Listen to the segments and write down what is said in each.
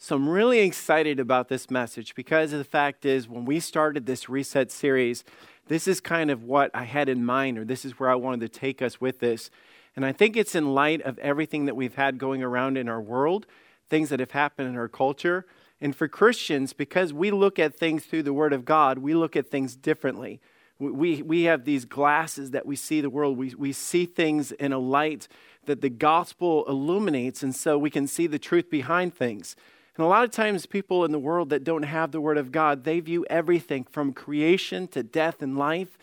So I'm really excited about this message because the fact is, when we started this reset series, this is kind of what I had in mind, or this is where I wanted to take us with this. And I think it's in light of everything that we've had going around in our world, things that have happened in our culture. And for Christians, because we look at things through the Word of God, we look at things differently. We, we have these glasses that we see the world. We, we see things in a light that the gospel illuminates, and so we can see the truth behind things. And a lot of times, people in the world that don't have the Word of God, they view everything from creation to death and life,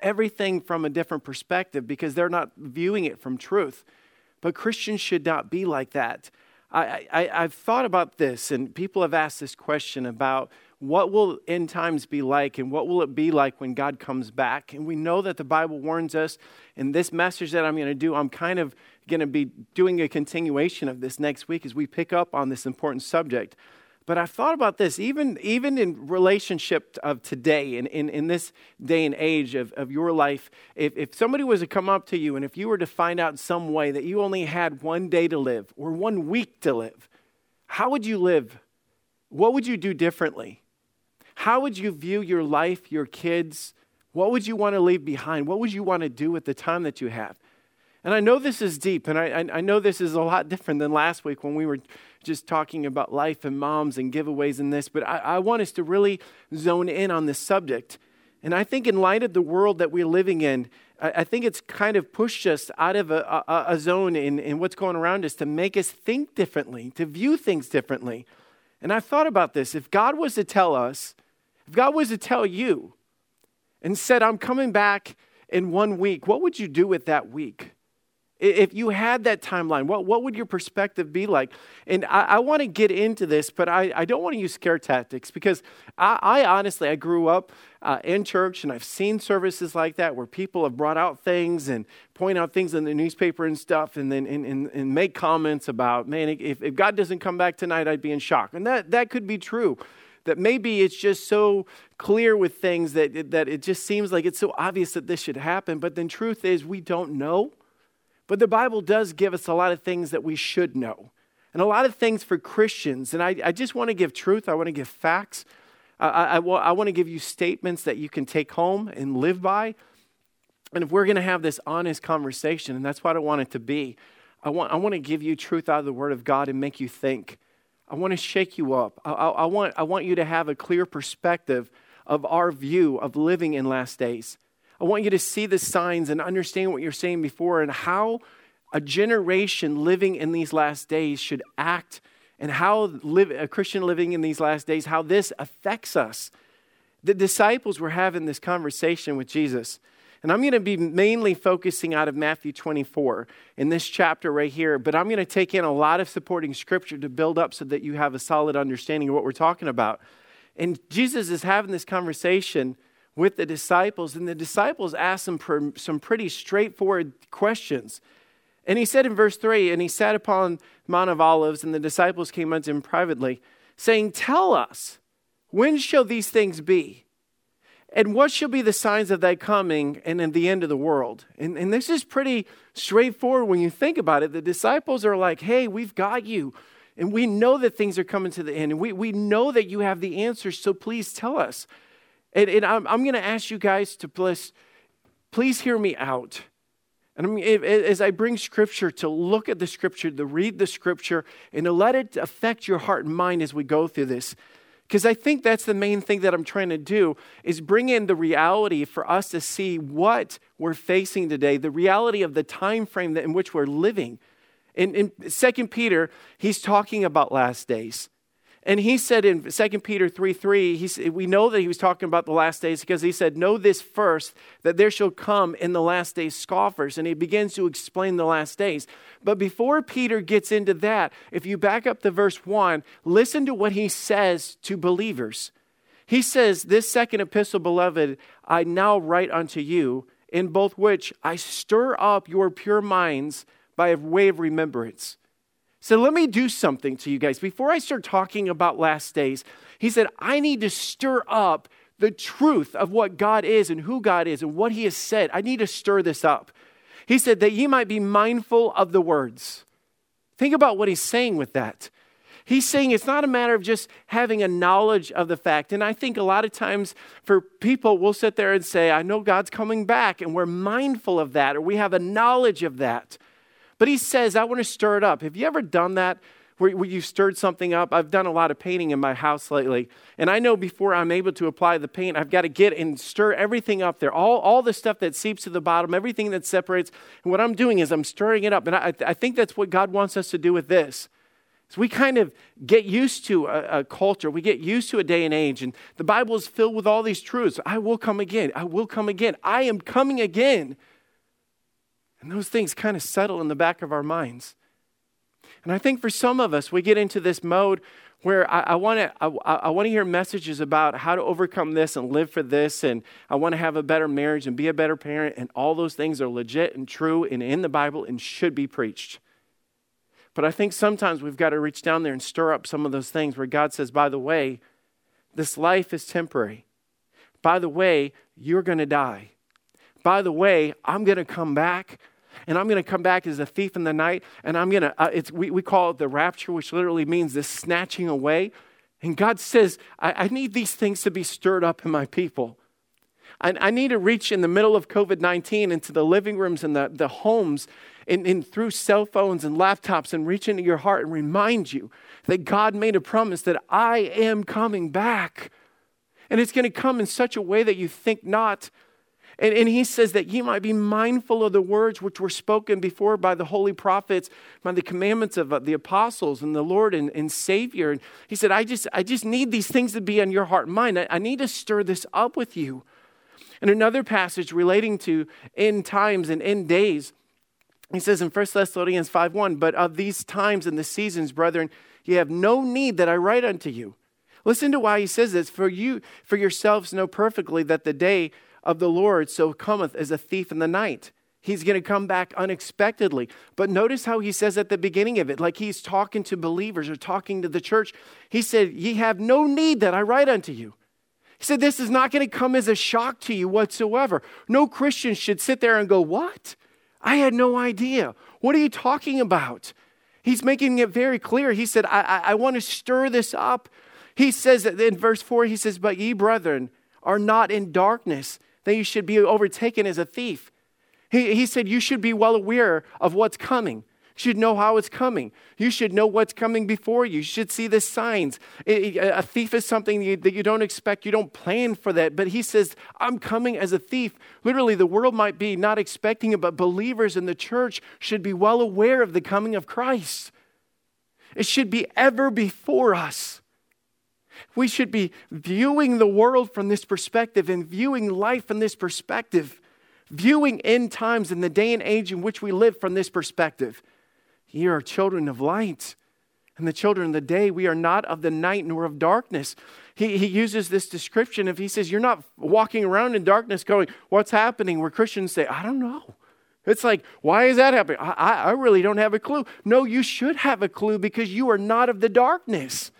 everything from a different perspective because they're not viewing it from truth. But Christians should not be like that. I, I, I've thought about this, and people have asked this question about what will end times be like and what will it be like when God comes back? And we know that the Bible warns us. In this message that I'm going to do, I'm kind of going to be doing a continuation of this next week as we pick up on this important subject. But I've thought about this, even, even in relationship of today, in, in, in this day and age of, of your life, if, if somebody was to come up to you and if you were to find out some way that you only had one day to live or one week to live, how would you live? What would you do differently? How would you view your life, your kids? What would you want to leave behind? What would you want to do with the time that you have? And I know this is deep, and I, I know this is a lot different than last week when we were just talking about life and moms and giveaways and this, but I, I want us to really zone in on this subject. And I think, in light of the world that we're living in, I, I think it's kind of pushed us out of a, a, a zone in, in what's going around us to make us think differently, to view things differently. And I've thought about this. If God was to tell us, if God was to tell you and said, I'm coming back in one week, what would you do with that week? If you had that timeline, what, what would your perspective be like? And I, I want to get into this, but I, I don't want to use scare tactics because I, I honestly, I grew up uh, in church and I've seen services like that where people have brought out things and point out things in the newspaper and stuff and then and, and, and make comments about, man, if, if God doesn't come back tonight, I'd be in shock. And that, that could be true that maybe it's just so clear with things that, that it just seems like it's so obvious that this should happen. But then, truth is, we don't know. But the Bible does give us a lot of things that we should know, and a lot of things for Christians. And I, I just want to give truth, I want to give facts. I, I, I want to give you statements that you can take home and live by. And if we're going to have this honest conversation, and that's what I want it to be, I want, I want to give you truth out of the Word of God and make you think. I want to shake you up. I, I, I, want, I want you to have a clear perspective of our view of living in last days. I want you to see the signs and understand what you're saying before and how a generation living in these last days should act and how live, a Christian living in these last days, how this affects us. The disciples were having this conversation with Jesus. And I'm going to be mainly focusing out of Matthew 24 in this chapter right here, but I'm going to take in a lot of supporting scripture to build up so that you have a solid understanding of what we're talking about. And Jesus is having this conversation with the disciples, and the disciples asked him some pretty straightforward questions. And he said in verse 3 And he sat upon Mount of Olives, and the disciples came unto him privately, saying, Tell us, when shall these things be? And what shall be the signs of thy coming and in the end of the world? And, and this is pretty straightforward when you think about it. The disciples are like, Hey, we've got you. And we know that things are coming to the end. And we, we know that you have the answers. So please tell us. And, and I'm, I'm going to ask you guys to please, please hear me out. And I mean, as I bring scripture, to look at the scripture, to read the scripture, and to let it affect your heart and mind as we go through this. Because I think that's the main thing that I'm trying to do is bring in the reality for us to see what we're facing today, the reality of the time frame in which we're living. In, in 2 Peter, he's talking about last days. And he said in 2 Peter 3 3, he, we know that he was talking about the last days because he said, Know this first, that there shall come in the last days scoffers. And he begins to explain the last days. But before Peter gets into that, if you back up to verse 1, listen to what he says to believers. He says, This second epistle, beloved, I now write unto you, in both which I stir up your pure minds by way of remembrance so let me do something to you guys. Before I start talking about last days, he said, I need to stir up the truth of what God is and who God is and what he has said. I need to stir this up. He said that ye might be mindful of the words. Think about what he's saying with that. He's saying it's not a matter of just having a knowledge of the fact. And I think a lot of times for people, we'll sit there and say, I know God's coming back, and we're mindful of that, or we have a knowledge of that. But he says, I want to stir it up. Have you ever done that? Where, where you've stirred something up. I've done a lot of painting in my house lately. And I know before I'm able to apply the paint, I've got to get and stir everything up there. All, all the stuff that seeps to the bottom, everything that separates. And what I'm doing is I'm stirring it up. And I, I think that's what God wants us to do with this. So we kind of get used to a, a, culture, we get used to a day and age, and the Bible is filled with all these truths. I will come again. I will come again. I am coming again. And those things kind of settle in the back of our minds. And I think for some of us, we get into this mode where I, I want to I, I want to hear messages about how to overcome this and live for this, and I want to have a better marriage and be a better parent, and all those things are legit and true and in the Bible and should be preached. But I think sometimes we've got to reach down there and stir up some of those things where God says, by the way, this life is temporary. By the way, you're going to die. By the way, I'm going to come back and I'm going to come back as a thief in the night, and I'm going to, uh, we, we call it the rapture, which literally means this snatching away. And God says, I, I need these things to be stirred up in my people. I, I need to reach in the middle of COVID 19 into the living rooms and the, the homes and, and through cell phones and laptops and reach into your heart and remind you that God made a promise that I am coming back. And it's going to come in such a way that you think not. And, and he says that ye might be mindful of the words which were spoken before by the holy prophets, by the commandments of uh, the apostles and the Lord and, and Savior. And he said, I just, I just need these things to be on your heart and mind. I, I need to stir this up with you. And another passage relating to end times and end days, he says in 1 Thessalonians 5 1, But of these times and the seasons, brethren, ye have no need that I write unto you. Listen to why he says this. For you, for yourselves know perfectly that the day of the Lord so cometh as a thief in the night. He's going to come back unexpectedly. But notice how he says at the beginning of it, like he's talking to believers or talking to the church. He said, Ye have no need that I write unto you. He said, This is not going to come as a shock to you whatsoever. No Christian should sit there and go, What? I had no idea. What are you talking about? He's making it very clear. He said, I, I, I want to stir this up. He says in verse 4, he says, But ye, brethren, are not in darkness, that you should be overtaken as a thief. He, he said, You should be well aware of what's coming You should know how it's coming. You should know what's coming before you. You should see the signs. A thief is something that you don't expect. You don't plan for that. But he says, I'm coming as a thief. Literally, the world might be not expecting it, but believers in the church should be well aware of the coming of Christ. It should be ever before us. We should be viewing the world from this perspective and viewing life from this perspective, viewing end times and the day and age in which we live from this perspective. Ye are children of light. And the children of the day, we are not of the night nor of darkness. He, he uses this description if he says, You're not walking around in darkness going, What's happening? Where Christians say, I don't know. It's like, why is that happening? I, I really don't have a clue. No, you should have a clue because you are not of the darkness.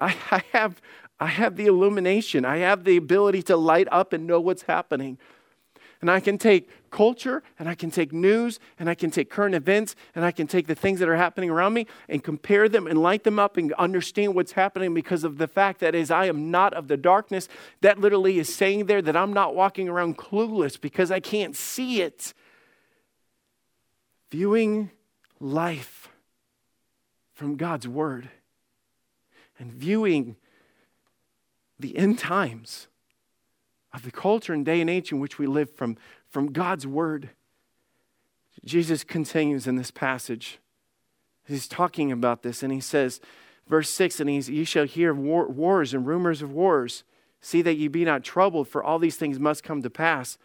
I, I, have, I have the illumination, I have the ability to light up and know what's happening. And I can take culture and I can take news and I can take current events and I can take the things that are happening around me and compare them and light them up and understand what's happening because of the fact that as I am not of the darkness, that literally is saying there that I'm not walking around clueless because I can't see it. Viewing life from God's Word and viewing the end times of the culture and day and age in which we live from, from God's word. Jesus continues in this passage. He's talking about this, and he says, verse 6 And he's, ye shall hear war, wars and rumors of wars. See that ye be not troubled, for all these things must come to pass.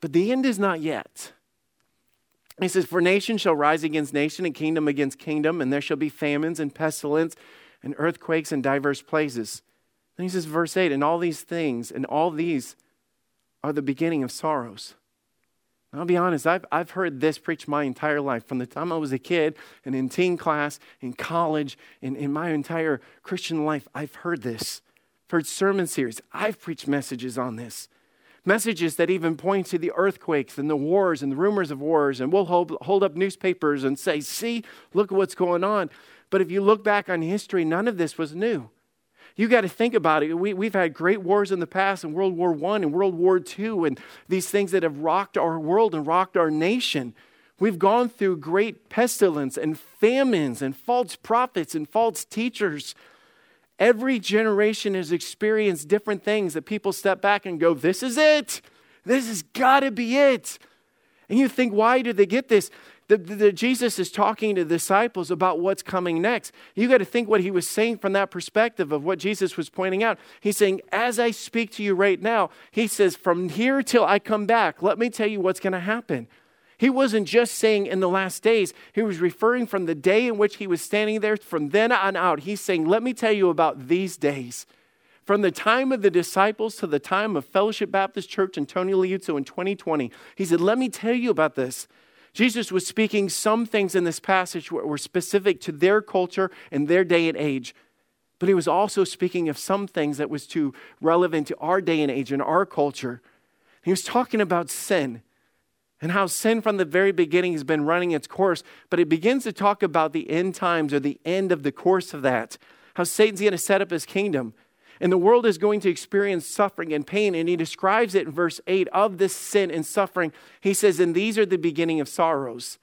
But the end is not yet. He says, For nation shall rise against nation, and kingdom against kingdom, and there shall be famines and pestilence and earthquakes in diverse places. Then he says, verse 8, and all these things, and all these are the beginning of sorrows. I'll be honest, I've, I've heard this preached my entire life. From the time I was a kid and in teen class, in college, in, in my entire Christian life, I've heard this. I've heard sermon series. I've preached messages on this. Messages that even point to the earthquakes and the wars and the rumors of wars. And we'll hold, hold up newspapers and say, see, look at what's going on. But if you look back on history, none of this was new. You got to think about it. We, we've had great wars in the past, and World War I and World War II, and these things that have rocked our world and rocked our nation. We've gone through great pestilence and famines and false prophets and false teachers. Every generation has experienced different things that people step back and go, This is it. This has got to be it. And you think, why did they get this? The, Jesus is talking to disciples about what's coming next. You got to think what he was saying from that perspective of what Jesus was pointing out. He's saying, As I speak to you right now, he says, From here till I come back, let me tell you what's going to happen. He wasn't just saying in the last days, he was referring from the day in which he was standing there, from then on out. He's saying, Let me tell you about these days. From the time of the disciples to the time of Fellowship Baptist Church in Tony Liuzzo in 2020, he said, Let me tell you about this. Jesus was speaking some things in this passage were specific to their culture and their day and age. But he was also speaking of some things that was too relevant to our day and age and our culture. He was talking about sin and how sin from the very beginning has been running its course. But it begins to talk about the end times or the end of the course of that. How Satan's going to set up his kingdom and the world is going to experience suffering and pain. And he describes it in verse 8 of this sin and suffering. He says, And these are the beginning of sorrows.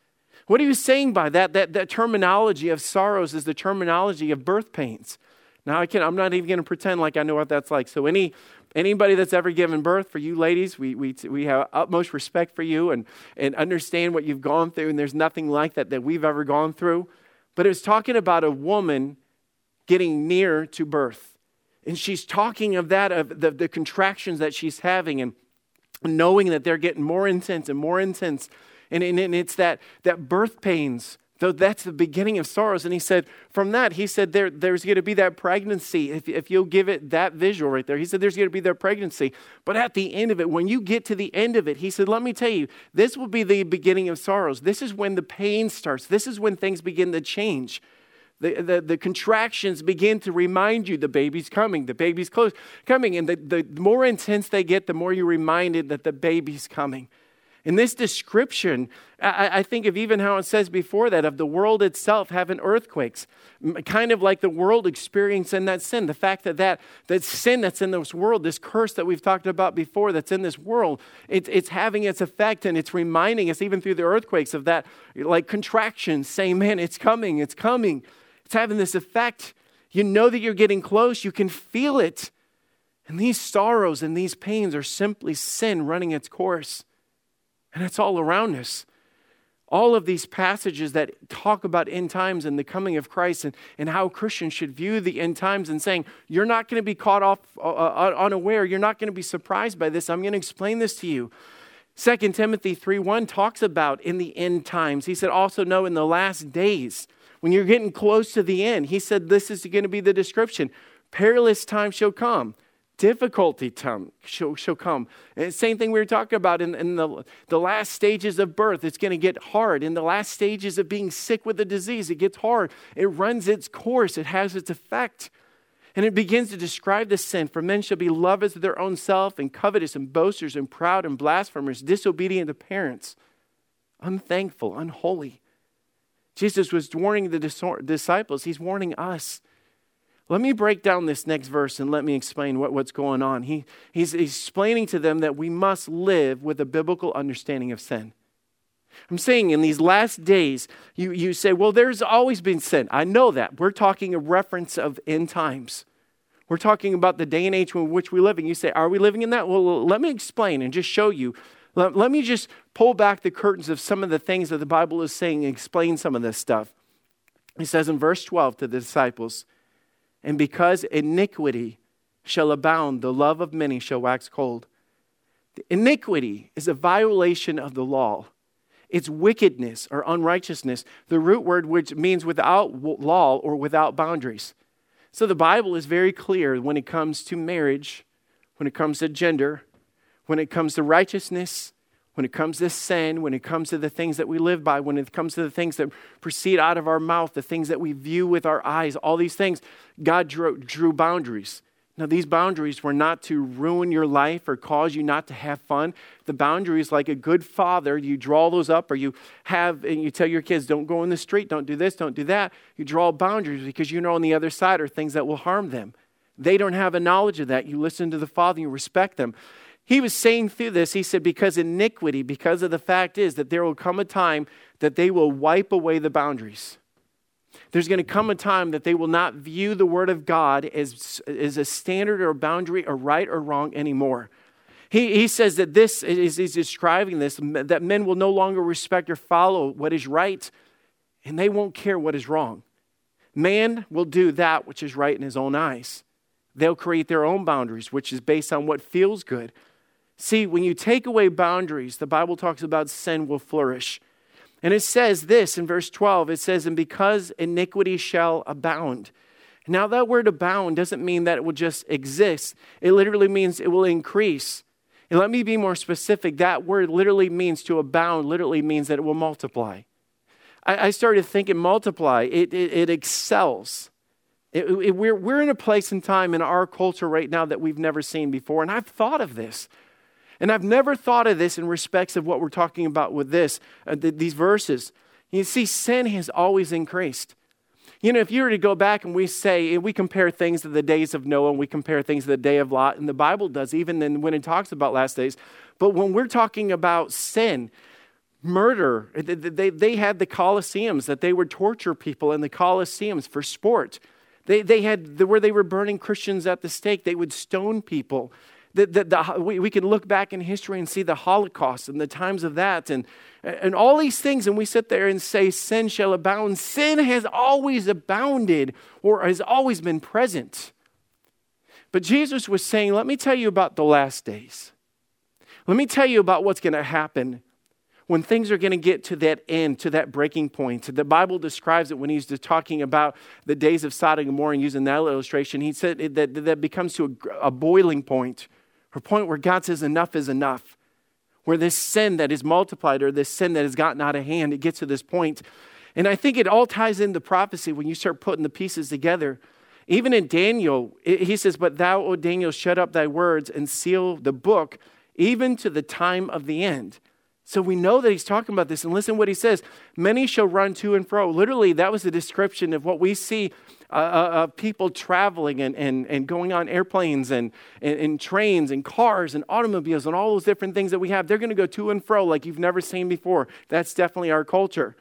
What are you saying by that, that, that terminology of sorrows is the terminology of birth pains. Now, I can, I'm not even going to pretend like I know what that's like. So, any, anybody that's ever given birth, for you ladies, we, we, we have utmost respect for you and, and understand what you've gone through. And there's nothing like that that we've ever gone through. But it was talking about a woman getting near to birth. And she's talking of that, of the, the contractions that she's having, and knowing that they're getting more intense and more intense. And, and, and it's that, that birth pains so that's the beginning of sorrows. And he said, from that, he said, there, there's going to be that pregnancy. If, if you'll give it that visual right there, he said, there's going to be that pregnancy. But at the end of it, when you get to the end of it, he said, let me tell you, this will be the beginning of sorrows. This is when the pain starts. This is when things begin to change. The, the, the, contractions begin to remind you the baby's coming, the baby's close, coming. And the, the more intense they get, the more you're reminded that the baby's coming. In this description, I, I think of even how it says before that of the world itself having earthquakes, kind of like the world experiencing that sin. The fact that, that that sin that's in this world, this curse that we've talked about before that's in this world, it, it's having its effect and it's reminding us, even through the earthquakes, of that like contraction, saying, man, it's coming, it's coming. It's having this effect. You know that you're getting close, you can feel it. And these sorrows and these pains are simply sin running its course. And it's all around us. All of these passages that talk about end times and the coming of Christ and, and how Christians should view the end times and saying, You're not going to be caught off uh, uh unaware. You're not going to be surprised by this. I'm going to explain this to you. 2 Timothy 3 1 talks about in the end times. He said, Also, know in the last days when you're getting close to the end, he said this is going to be the description. Perilous time shall come. Difficulty time shall, shall come. And same thing we were talking about in, in the, the last stages of birth. It's going to get hard. In the last stages of being sick with a disease, it gets hard. It runs its course, it has its effect. And it begins to describe the sin. For men shall be lovers of their own self, and covetous, and boasters, and proud, and blasphemers, disobedient to parents, unthankful, unholy Jesus was warning the disciples, he's warning us. Let me break down this next verse and let me explain what, what's going on. He, he's, explaining to them that we must live with a biblical understanding of sin. I'm saying in these last days, you, you say, well, there's always been sin. I know that. We're talking a reference of end times. We're talking about the day and age in which we live. And you say, are we living in that? Well, let me explain and just show you let, let me just pull back the curtains of some of the things that the Bible is saying and explain some of this stuff. He says in verse 12 to the disciples, And because iniquity shall abound, the love of many shall wax cold. Iniquity is a violation of the law. It's wickedness or unrighteousness, the root word which means without law or without boundaries. So the Bible is very clear when it comes to marriage, when it comes to gender, when it comes to righteousness, when it comes to sin, when it comes to the things that we live by, when it comes to the things that proceed out of our mouth, the things that we view with our eyes, all these things, God drew, drew boundaries. Now, these boundaries were not to ruin your life or cause you not to have fun. The boundaries, like a good father, you draw those up or you have, and you tell your kids, don't go in the street, don't do this, don't do that. You draw boundaries because you know on the other side are things that will harm them. They don't have a knowledge of that. You listen to the father, you respect them. He was saying through this, he said, because iniquity, because of the fact is that there will come a time that they will wipe away the boundaries. There's going to come a time that they will not view the Word of God as, as a standard or boundary or right or wrong anymore. He, he says that this is he's describing this that men will no longer respect or follow what is right, and they won't care what is wrong. Man will do that which is right in his own eyes. They'll create their own boundaries, which is based on what feels good. See, when you take away boundaries, the Bible talks about sin will flourish. And it says this in verse 12 it says, And because iniquity shall abound. Now, that word abound doesn't mean that it will just exist, it literally means it will increase. And let me be more specific. That word literally means to abound, literally means that it will multiply. I, I started thinking multiply, it, it, it excels. It, it, we're, we're in a place and time in our culture right now that we've never seen before. And I've thought of this. And I've never thought of this in respects of what we're talking about with this, uh, th- these verses. You see, sin has always increased. You know, if you were to go back and we say, and we compare things to the days of Noah and we compare things to the day of Lot, and the Bible does, even then when it talks about last days. But when we're talking about sin, murder, they, they had the Colosseums that they would torture people in the Colosseums for sport. They, they had the, where they were burning Christians at the stake, they would stone people the, we, we can look back in history and see the Holocaust and the times of that and, and all these things, and we sit there and say, Sin shall abound. Sin has always abounded or has always been present. But Jesus was saying, Let me tell you about the last days. Let me tell you about what's going to happen when things are going to get to that end, to that breaking point. The Bible describes it when he's talking about the days of Sodom and Gomorrah and using that illustration. He said that that becomes to a, a boiling point a point where God says enough is enough. Where this sin that is multiplied or this sin that has gotten out of hand, it gets to this point. And I think it all ties into prophecy when you start putting the pieces together. Even in Daniel, he says, But thou, O Daniel, shut up thy words and seal the book, even to the time of the end. So we know that he's talking about this. And listen what he says Many shall run to and fro. Literally, that was a description of what we see uh, uh, of people traveling and, and, and going on airplanes and, and, and trains and cars and automobiles and all those different things that we have. They're going to go to and fro like you've never seen before. That's definitely our culture.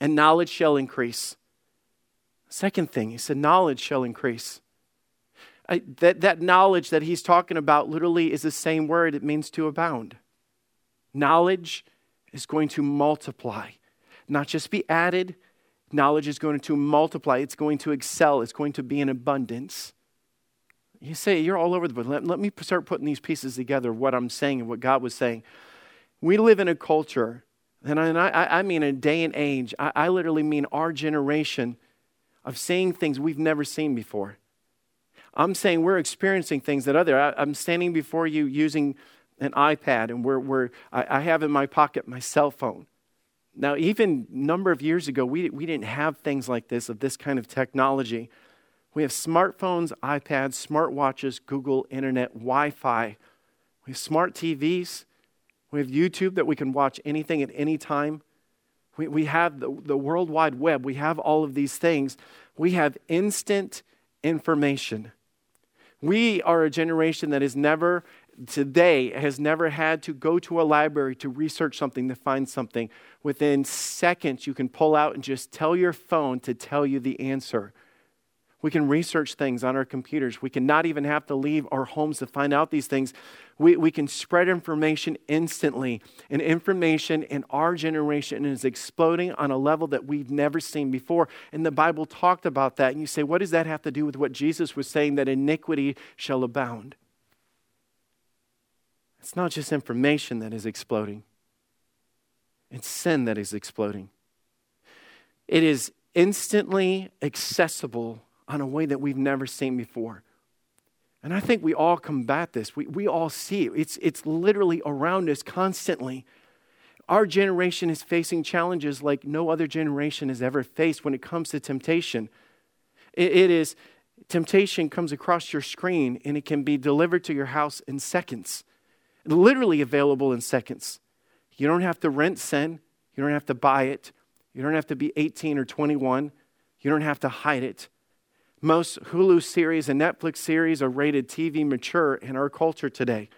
And knowledge shall increase. Second thing, he said, knowledge shall increase. I, that, that knowledge that he's talking about literally is the same word, it means to abound. Knowledge is going to multiply, not just be added. Knowledge is going to multiply, it's going to excel, it's going to be in abundance. You say, You're all over the place. Let, let me start putting these pieces together, of what I'm saying and what God was saying. We live in a culture, and I, I mean a day and age, I, I literally mean our generation of seeing things we've never seen before. I'm saying we're experiencing things that other. I, am standing before you using an iPad, and we're, we're, I, I have in my pocket my cell phone. Now, even a number of years ago, we, we didn't have things like this, of this kind of technology. We have smartphones, iPads, smartwatches, Google, internet, Wi Fi. We have smart TVs. We have YouTube that we can watch anything at any time. We, we have the, the World Wide Web. We have all of these things. We have instant information. We are a generation that has never today has never had to go to a library to research something, to find something. Within seconds, you can pull out and just tell your phone to tell you the answer. We can research things on our computers. We can not even have to leave our homes to find out these things. We, we can spread information instantly. And information in our generation is exploding on a level that we've never seen before. And the Bible talked about that. And you say, what does that have to do with what Jesus was saying that iniquity shall abound? It's not just information that is exploding, it's sin that is exploding. It is instantly accessible on a way that we've never seen before. And I think we all combat this. We, we all see it. It's, it's literally around us constantly. Our generation is facing challenges like no other generation has ever faced when it comes to temptation. it, it is Temptation comes across your screen and it can be delivered to your house in seconds, literally available in seconds. You don't have to rent sin, you don't have to buy it, you don't have to be 18 or 21, you don't have to hide it. Most Hulu series and Netflix series are rated TV mature in our culture today.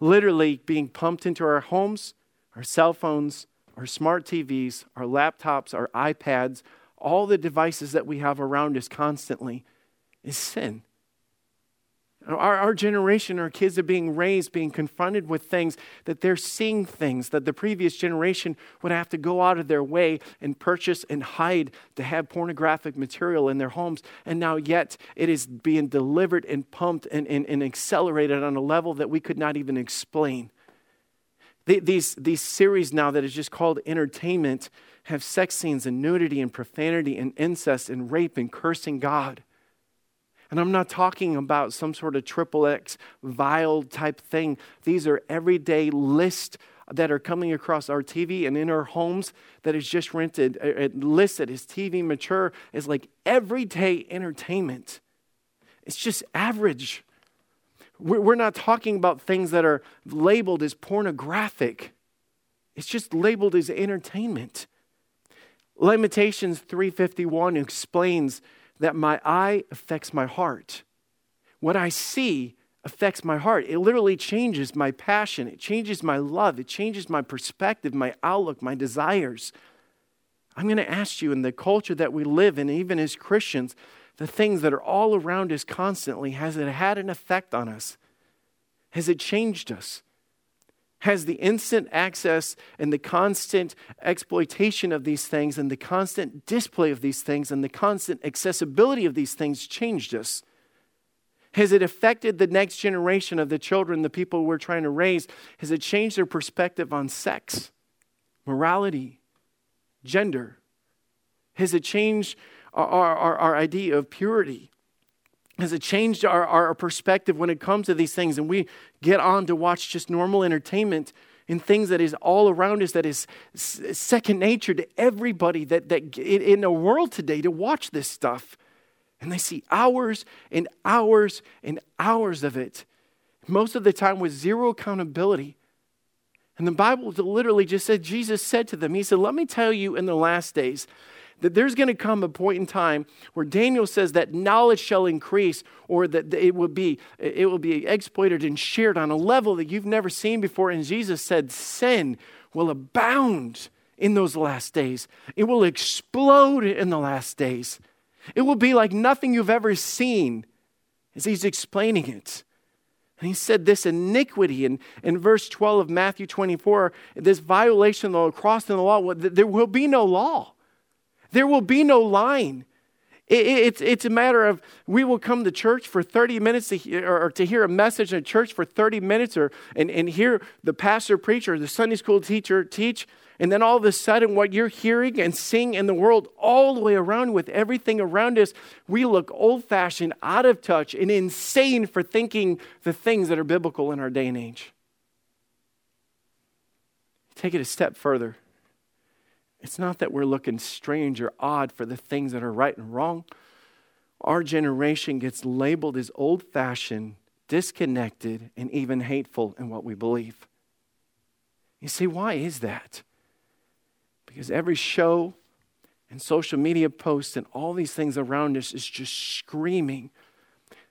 Literally being pumped into our homes, our cell phones, our smart TVs, our laptops, our iPads, all the devices that we have around us constantly is sin. Our, our generation, our kids are being raised, being confronted with things that they're seeing things that the previous generation would have to go out of their way and purchase and hide to have pornographic material in their homes. And now, yet, it is being delivered and pumped and, and, and accelerated on a level that we could not even explain. The, these, these series now that is just called entertainment have sex scenes and nudity and profanity and incest and rape and cursing God. And I'm not talking about some sort of triple X vile type thing. These are everyday lists that are coming across our TV and in our homes that is just rented, uh, uh, listed as TV mature, is like everyday entertainment. It's just average. We're not talking about things that are labeled as pornographic. It's just labeled as entertainment. Lamentations 351 explains that my eye affects my heart. What I see affects my heart. It literally changes my passion, it changes my love, it changes my perspective, my outlook, my desires. I'm going to ask you in the culture that we live in, even as Christians, the things that are all around us constantly, has it had an effect on us? Has it changed us? Has the instant access and the constant exploitation of these things and the constant display of these things and the constant accessibility of these things changed us? Has it affected the next generation of the children, the people we're trying to raise? Has it changed their perspective on sex, morality, gender? Has it changed our, our, our idea of purity? Has it changed our, our perspective when it comes to these things? And we get on to watch just normal entertainment and things that is all around us that is second nature to everybody that, that in the world today to watch this stuff. And they see hours and hours and hours of it. Most of the time with zero accountability. And the bible literally just said jesus said to them he said let me tell you in the last days that there's going to come a point in time where Daniel says that knowledge shall increase or that it will be it will be exploited and shared on a level that you've never seen before and Jesus said sin will abound in those last days. It will explode in the last days. It will be like nothing you've ever seen as he's explaining it. And he said this iniquity in, in verse 12 of Matthew 24, this violation of the cross in the law, there will be no law. There will be no line. It, it, it's, it's a matter of we will come to church for 30 minutes to hear, or to hear a message in church for 30 minutes or, and, and hear the pastor preach or the Sunday school teacher teach. And then all of a sudden, what you're hearing and seeing in the world all the way around with everything around us, we look old fashioned, out of touch, and insane for thinking the things that are biblical in our day and age. Take it a step further. It's not that we're looking strange or odd for the things that are right and wrong. Our generation gets labeled as old fashioned, disconnected, and even hateful in what we believe. You see, why is that? Because every show and social media posts and all these things around us is just screaming.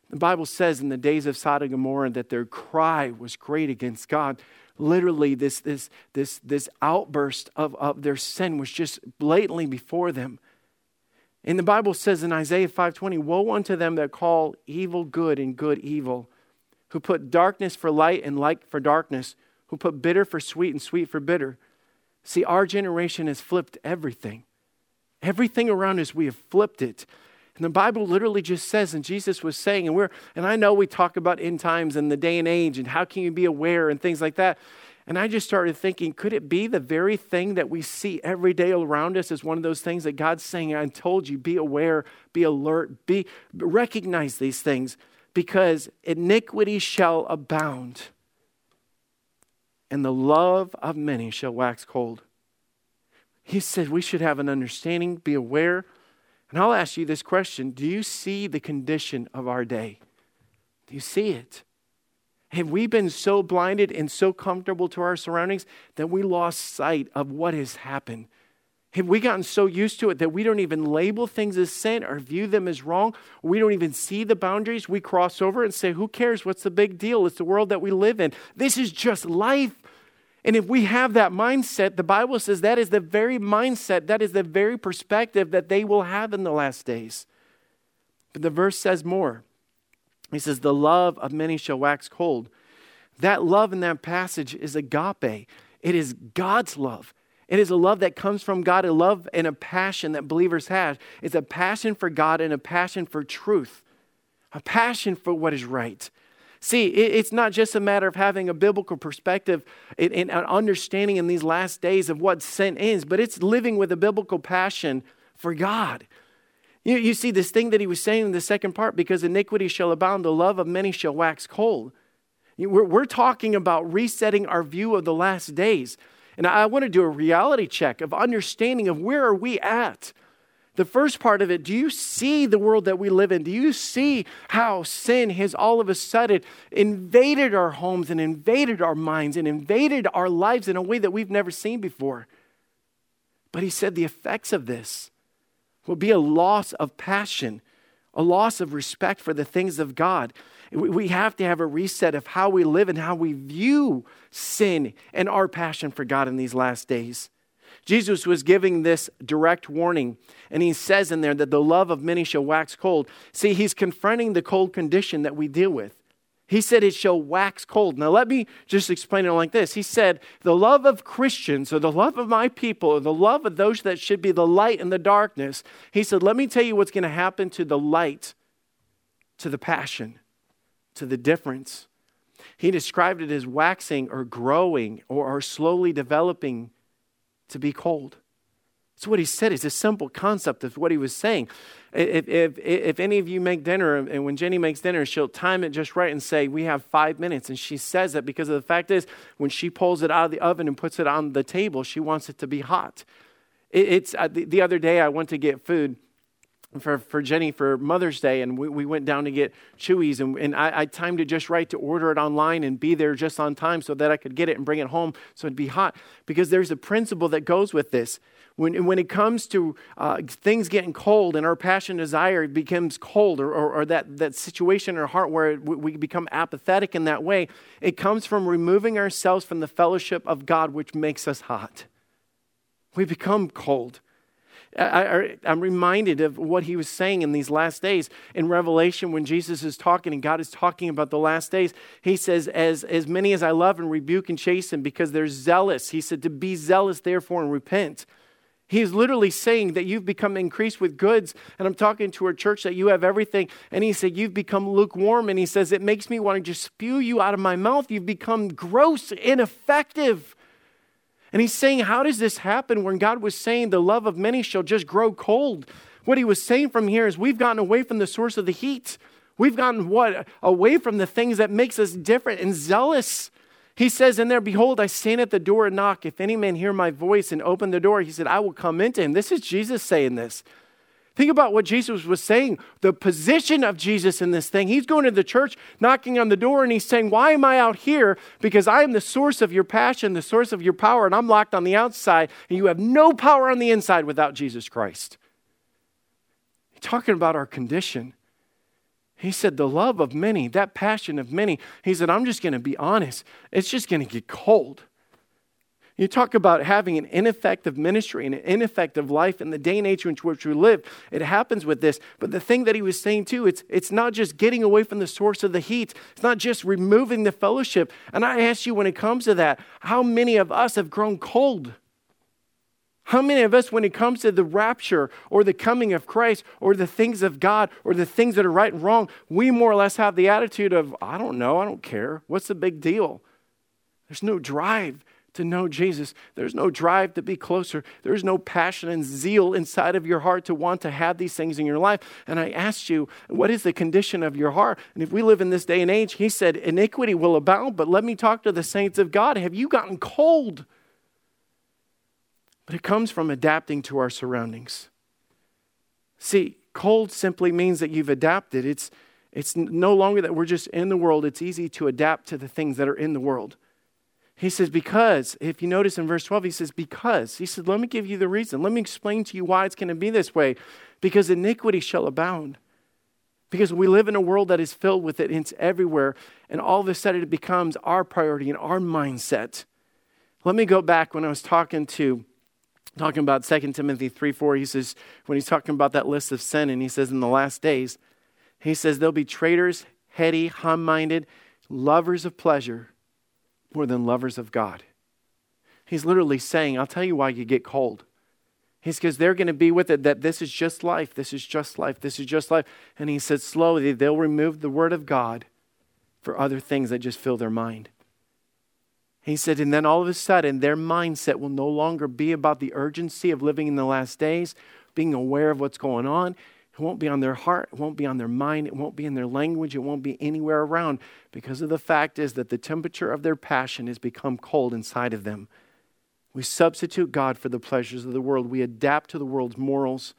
The Bible says in the days of Sodom and Gomorrah that their cry was great against God literally this, this, this, this outburst of, of their sin was just blatantly before them. And the Bible says in Isaiah 5:20, "Woe unto them that call evil good and good evil, who put darkness for light and light for darkness, who put bitter for sweet and sweet for bitter." See, our generation has flipped everything. Everything around us, we have flipped it. And the Bible literally just says, and Jesus was saying, and we're, and I know we talk about end times and the day and age and how can you be aware and things like that. And I just started thinking, could it be the very thing that we see every day around us is one of those things that God's saying, I told you, be aware, be alert, be recognize these things, because iniquity shall abound, and the love of many shall wax cold. He said we should have an understanding, be aware, And I'll ask you this question Do you see the condition of our day? Do you see it? Have we been so blinded and so comfortable to our surroundings that we lost sight of what has happened? Have we gotten so used to it that we don't even label things as sin or view them as wrong? We don't even see the boundaries. We cross over and say, Who cares? What's the big deal? It's the world that we live in. This is just life. And if we have that mindset, the Bible says that is the very mindset, that is the very perspective that they will have in the last days. But the verse says more. He says, The love of many shall wax cold. That love in that passage is agape, it is God's love. It is a love that comes from God, a love and a passion that believers have. It's a passion for God and a passion for truth, a passion for what is right. See, it's not just a matter of having a biblical perspective and an understanding in these last days of what sin is, but it's living with a biblical passion for God. You, see this thing that he was saying in the second part because iniquity shall abound, the love of many shall wax cold. We're talking about resetting our view of the last days. And I want to do a reality check of understanding of where are we at? The first part of it, do you see the world that we live in? Do you see how sin has all of a sudden invaded our homes and invaded our minds and invaded our lives in a way that we've never seen before? But he said the effects of this will be a loss of passion, a loss of respect for the things of God. We have to have a reset of how we live and how we view sin and our passion for God in these last days. Jesus was giving this direct warning, and he says in there that the love of many shall wax cold. See, he's confronting the cold condition that we deal with. He said it shall wax cold. Now, let me just explain it like this. He said, The love of Christians, or the love of my people, or the love of those that should be the light in the darkness, he said, Let me tell you what's going to happen to the light, to the passion, to the difference. He described it as waxing or growing or, or slowly developing to be cold. That's what he said. It's a simple concept of what he was saying. If, if, if any of you make dinner, and when Jenny makes dinner, she'll time it just right and say, We have five minutes. And she says that because of the fact is, when she pulls it out of the oven and puts it on the table, she wants it to be hot. It, it's uh, the, the other day I went to get food for, for Jenny for Mother's Day, and we, we went down to get Chewies, and, and I, I, timed it just right to order it online and be there just on time so that I could get it and bring it home so it'd be hot. Because there's a principle that goes with this. When, when it comes to uh, things getting cold and our passion desire becomes cold, or, or, or, that, that situation in our heart where we become apathetic in that way, it comes from removing ourselves from the fellowship of God, which makes us hot. We become cold. I, am reminded of what he was saying in these last days. In Revelation, when Jesus is talking and God is talking about the last days, he says, As, as many as I love and rebuke and chasten because they're zealous, he said, To be zealous, therefore, and repent. He's literally saying that you've become increased with goods. And I'm talking to a church that you have everything. And he said, You've become lukewarm. And he says, It makes me want to just spew you out of my mouth. You've become gross, ineffective. And he's saying, How does this happen when God was saying the love of many shall just grow cold? What he was saying from here is we've gotten away from the source of the heat. We've gotten what? Away from the things that makes us different and zealous. He says in there, Behold, I stand at the door and knock. If any man hear my voice and open the door, he said, I will come into him. This is Jesus saying this. Think about what Jesus was saying, the position of Jesus in this thing. He's going to the church, knocking on the door, and he's saying, Why am I out here? Because I am the source of your passion, the source of your power, and I'm locked on the outside, and you have no power on the inside without Jesus Christ. He's talking about our condition. He said, The love of many, that passion of many, he said, I'm just going to be honest, it's just going to get cold. You talk about having an ineffective ministry and an ineffective life in the day and age in which we live. It happens with this. But the thing that he was saying too, it's, it's not just getting away from the source of the heat, it's not just removing the fellowship. And I ask you, when it comes to that, how many of us have grown cold? How many of us, when it comes to the rapture or the coming of Christ or the things of God or the things that are right and wrong, we more or less have the attitude of, I don't know, I don't care. What's the big deal? There's no drive to know Jesus. There's no drive to be closer. There's no passion and zeal inside of your heart to want to have these things in your life. And I asked you, what is the condition of your heart? And if we live in this day and age, he said, iniquity will abound, but let me talk to the saints of God. Have you gotten cold? But it comes from adapting to our surroundings. See, cold simply means that you've adapted. It's, it's no longer that we're just in the world, it's easy to adapt to the things that are in the world. He says, because, if you notice in verse 12, he says, because. He said, let me give you the reason. Let me explain to you why it's going to be this way. Because iniquity shall abound. Because we live in a world that is filled with it, it's everywhere. And all of a sudden, it becomes our priority and our mindset. Let me go back when I was talking to talking about 2 Timothy 3 4. He says, when he's talking about that list of sin, and he says, in the last days, he says, there'll be traitors, heady, high minded, lovers of pleasure more than lovers of God. He's literally saying, I'll tell you why you get cold. He's because they're going to be with it that this is just life, this is just life, this is just life. And he said, slowly, they'll remove the word of God for other things that just fill their mind. He said, and then all of a sudden, their mindset will no longer be about the urgency of living in the last days, being aware of what's going on. It won't be on their heart, it won't be on their mind, it won't be in their language, it won't be anywhere around because of the fact is that the temperature of their passion has become cold inside of them. We substitute God for the pleasures of the world. We adapt to the world's morals.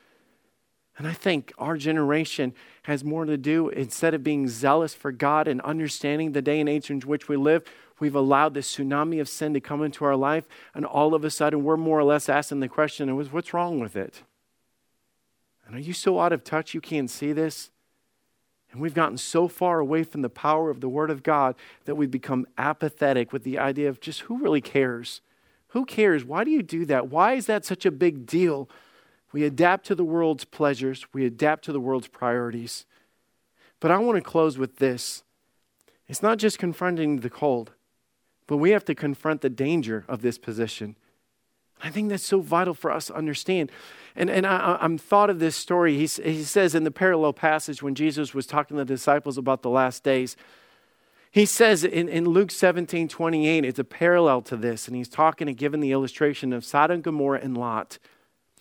And I think our generation has more to do, instead of being zealous for God and understanding the day and age in which we live, we've allowed this tsunami of sin to come into our life. And all of a sudden, we're more or less asking the question, what's wrong with it? And are you so out of touch you can't see this? And we've gotten so far away from the power of the Word of God that we've become apathetic with the idea of just who really cares? Who cares? Why do you do that? Why is that such a big deal? We adapt to the world's pleasures, we adapt to the world's priorities. But I want to close with this it's not just confronting the cold, but we have to confront the danger of this position. I think that's so vital for us to understand. And, and I, am thought of this story. He, he says in the parallel passage when Jesus was talking to the disciples about the last days, he says in, in Luke 17 28, it's a parallel to this, and he's talking and giving the illustration of Sodom, Gomorrah, and Lot.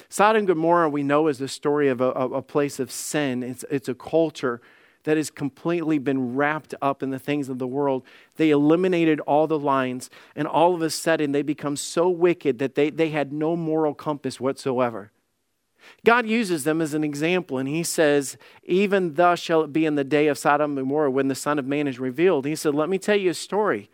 Sodom and Gomorrah, we know, is the story of a, a place of sin, it's, it's a culture that has completely been wrapped up in the things of the world. They eliminated all the lines, and all of a sudden they become so wicked that they, they had no moral compass whatsoever. God uses them as an example, and He says, Even thus shall it be in the day of Sodom and Gomorrah when the Son of Man is revealed. He said, Let me tell you a story.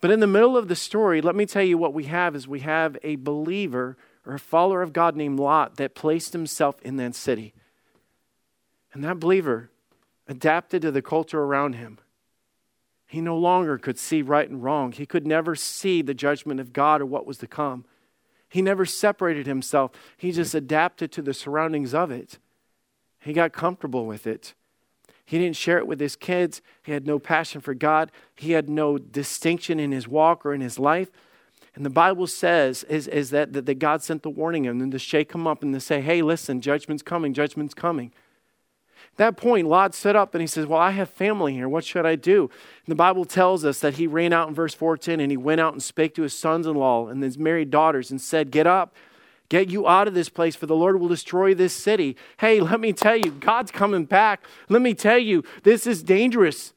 But in the middle of the story, let me tell you what we have is we have a believer or a follower of God named Lot that placed himself in that city. And that believer adapted to the culture around him. He no longer could see right and wrong. He could never see the judgment of God or what was to come. He never separated himself. He just adapted to the surroundings of it. He got comfortable with it. He didn't share it with his kids. He had no passion for God. He had no distinction in his walk or in his life. And the Bible says is, is that, that, God sent the warning and then to shake him up and to say, hey, listen, judgment's coming, judgment's coming that point, Lot stood up and he says, Well, I have family here. What should I do? And the Bible tells us that he ran out in verse 14 and he went out and spake to his sons in law and his married daughters and said, Get up, get you out of this place, for the Lord will destroy this city. Hey, let me tell you, God's coming back. Let me tell you, this is dangerous.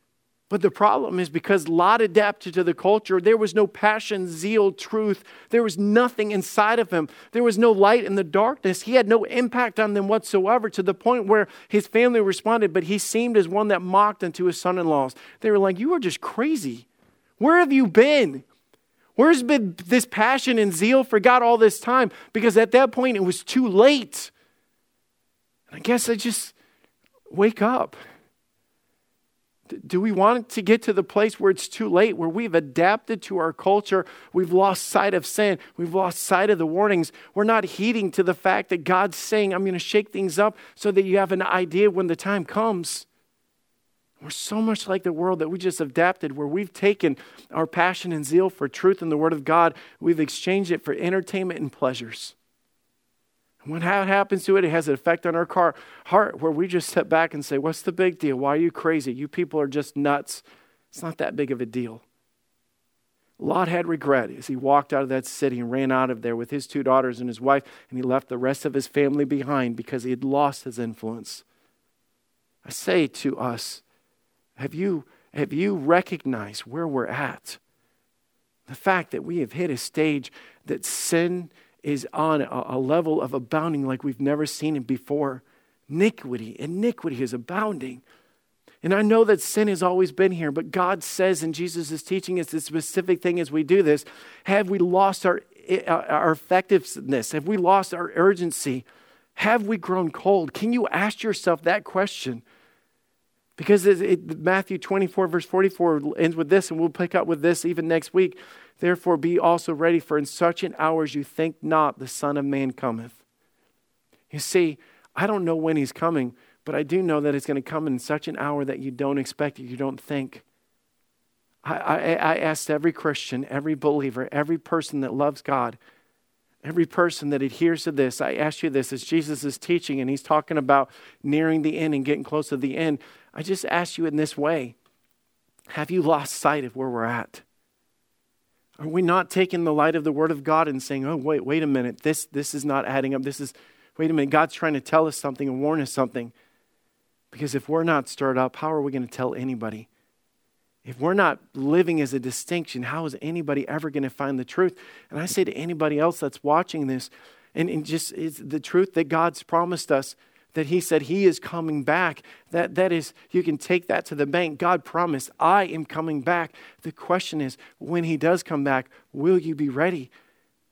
But the problem is because Lot adapted to the culture, there was no passion, zeal, truth. There was nothing inside of him. There was no light in the darkness. He had no impact on them whatsoever to the point where his family responded, but he seemed as one that mocked unto his son in laws. They were like, You are just crazy. Where have you been? Where's been this passion and zeal for God all this time? Because at that point it was too late. And I guess I just wake up. Do we want to get to the place where it's too late, where we've adapted to our culture? We've lost sight of sin. We've lost sight of the warnings. We're not heeding to the fact that God's saying, I'm going to shake things up so that you have an idea when the time comes. We're so much like the world that we just adapted, where we've taken our passion and zeal for truth and the Word of God, we've exchanged it for entertainment and pleasures. When that happens to it, it has an effect on our car, heart where we just step back and say, What's the big deal? Why are you crazy? You people are just nuts. It's not that big of a deal. Lot had regret as he walked out of that city and ran out of there with his two daughters and his wife, and he left the rest of his family behind because he had lost his influence. I say to us, have you, have you recognized where we're at? The fact that we have hit a stage that sin is on a, a level of abounding like we've never seen it before. iniquity. Iniquity is abounding. And I know that sin has always been here, but God says, and Jesus is teaching us the specific thing as we do this have we lost our, uh, our effectiveness? Have we lost our urgency? Have we grown cold? Can you ask yourself that question? Because it, it, Matthew 24, verse 44 ends with this, and we'll pick up with this even next week. Therefore, be also ready, for in such an hour as you think not, the Son of Man cometh. You see, I don't know when he's coming, but I do know that it's going to come in such an hour that you don't expect it, you don't think. I, I, I asked every Christian, every believer, every person that loves God, every person that adheres to this, I ask you this as Jesus is teaching and he's talking about nearing the end and getting close to the end. I just ask you in this way Have you lost sight of where we're at? Are we not taking the light of the Word of God and saying, oh, wait, wait a minute, this, this is not adding up. This is, wait a minute, God's trying to tell us something and warn us something. Because if we're not stirred up, how are we going to tell anybody? If we're not living as a distinction, how is anybody ever going to find the truth? And I say to anybody else that's watching this, and, and just the truth that God's promised us that he said he is coming back. That, that is, you can take that to the bank. God promised, I am coming back. The question is, when he does come back, will you be ready?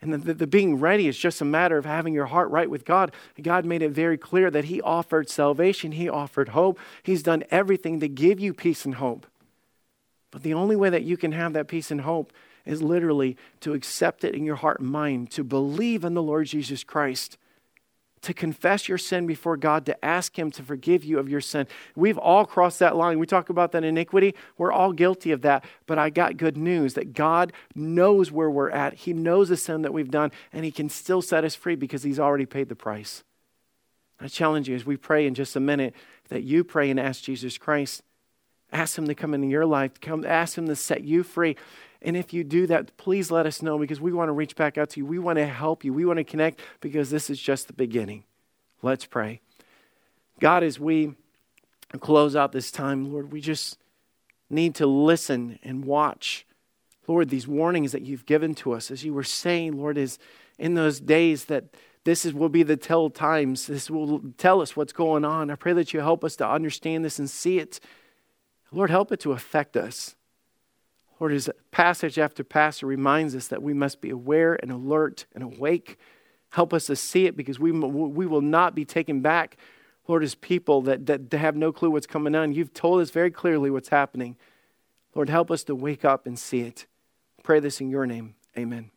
And the, the, the, being ready is just a matter of having your heart right with God. God made it very clear that He offered salvation, He offered hope. He's done everything to give you peace and hope. But the only way that you can have that peace and hope is literally to accept it in your heart and mind, to believe in the Lord Jesus Christ to confess your sin before God, to ask Him to forgive you of your sin. We've all crossed that line. We talk about that iniquity. We're all guilty of that. But I got good news that God knows where we're at. He knows the sin that we've done, and He can still set us free because He's already paid the price. I challenge you as we pray in just a minute that you pray and ask Jesus Christ. Ask Him to come into your life, come ask Him to set you free. And if you do that, please let us know because we want to reach back out to you. We want to help you. We want to connect because this is just the beginning. Let's pray. God, as we close out this time, Lord, we just need to listen and watch. Lord, these warnings that you've given to us, as you were saying, Lord, is in those days that this is, will be the tell times. This will tell us what's going on. I pray that you help us to understand this and see it. Lord, help it to affect us. Lord, as passage after passage reminds us that we must be aware and alert and awake. Help us to see it because we, we will not be taken back, Lord, as people that, that have no clue what's coming on. You've told us very clearly what's happening. Lord, help us to wake up and see it. Pray this in your name. Amen.